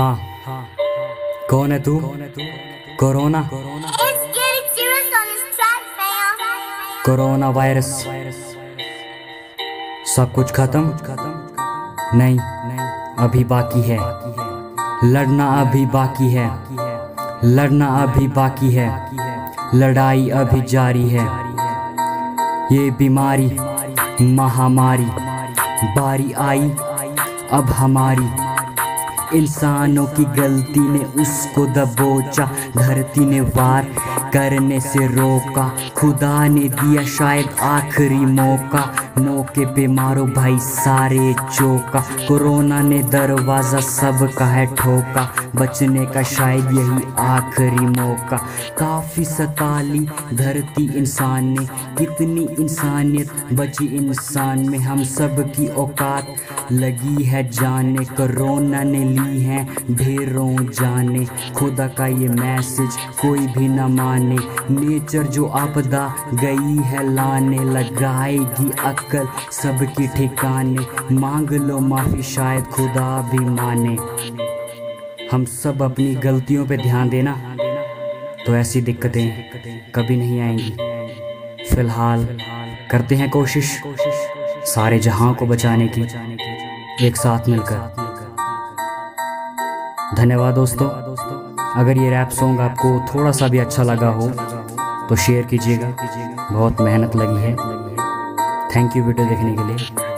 हाँ। कौन है तू? कोरोना. Corona virus. सब कुछ खत्म? नहीं। अभी बाकी है। लड़ना अभी बाकी है। लड़ना अभी बाकी है। लड़ाई अभी जारी है। ये बीमारी, महामारी, बारी आई, अब हमारी। इंसानों की गलती ने उसको दबोचा, धरती ने वार करने से रोका। खुदा ने दिया शायद आखिरी मौका। मौके पे मारो भाई सारे चौका। कोरोना ने दरवाज़ा सबका है ठोका। बचने का शायद यही आखिरी मौका। काफ़ी सताली धरती इंसान ने। कितनी इंसानियत बची इंसान में। हम सब की औकात लगी है जाने। कोरोना ने ली है। ढेरों जाने, खुदा का ये मैसेज कोई भी न माने। नेचर जो आपदा गई है लाने, लगाएगी अक्ल सबकी ठिकाने। मांग लो माफ़ी शायद खुदा भी माने। हम सब अपनी गलतियों पे ध्यान देना। तो ऐसी दिक्कतें कभी नहीं आएँगी। फ़िलहाल करते हैं कोशिश सारे जहाँ को बचाने की। एक साथ मिलकर। धन्यवाद दोस्तों। अगर ये रैप सॉन्ग आपको थोड़ा सा भी अच्छा लगा हो तो शेयर कीजिएगा। बहुत मेहनत लगी है। थैंक यू वीडियो देखने के लिए।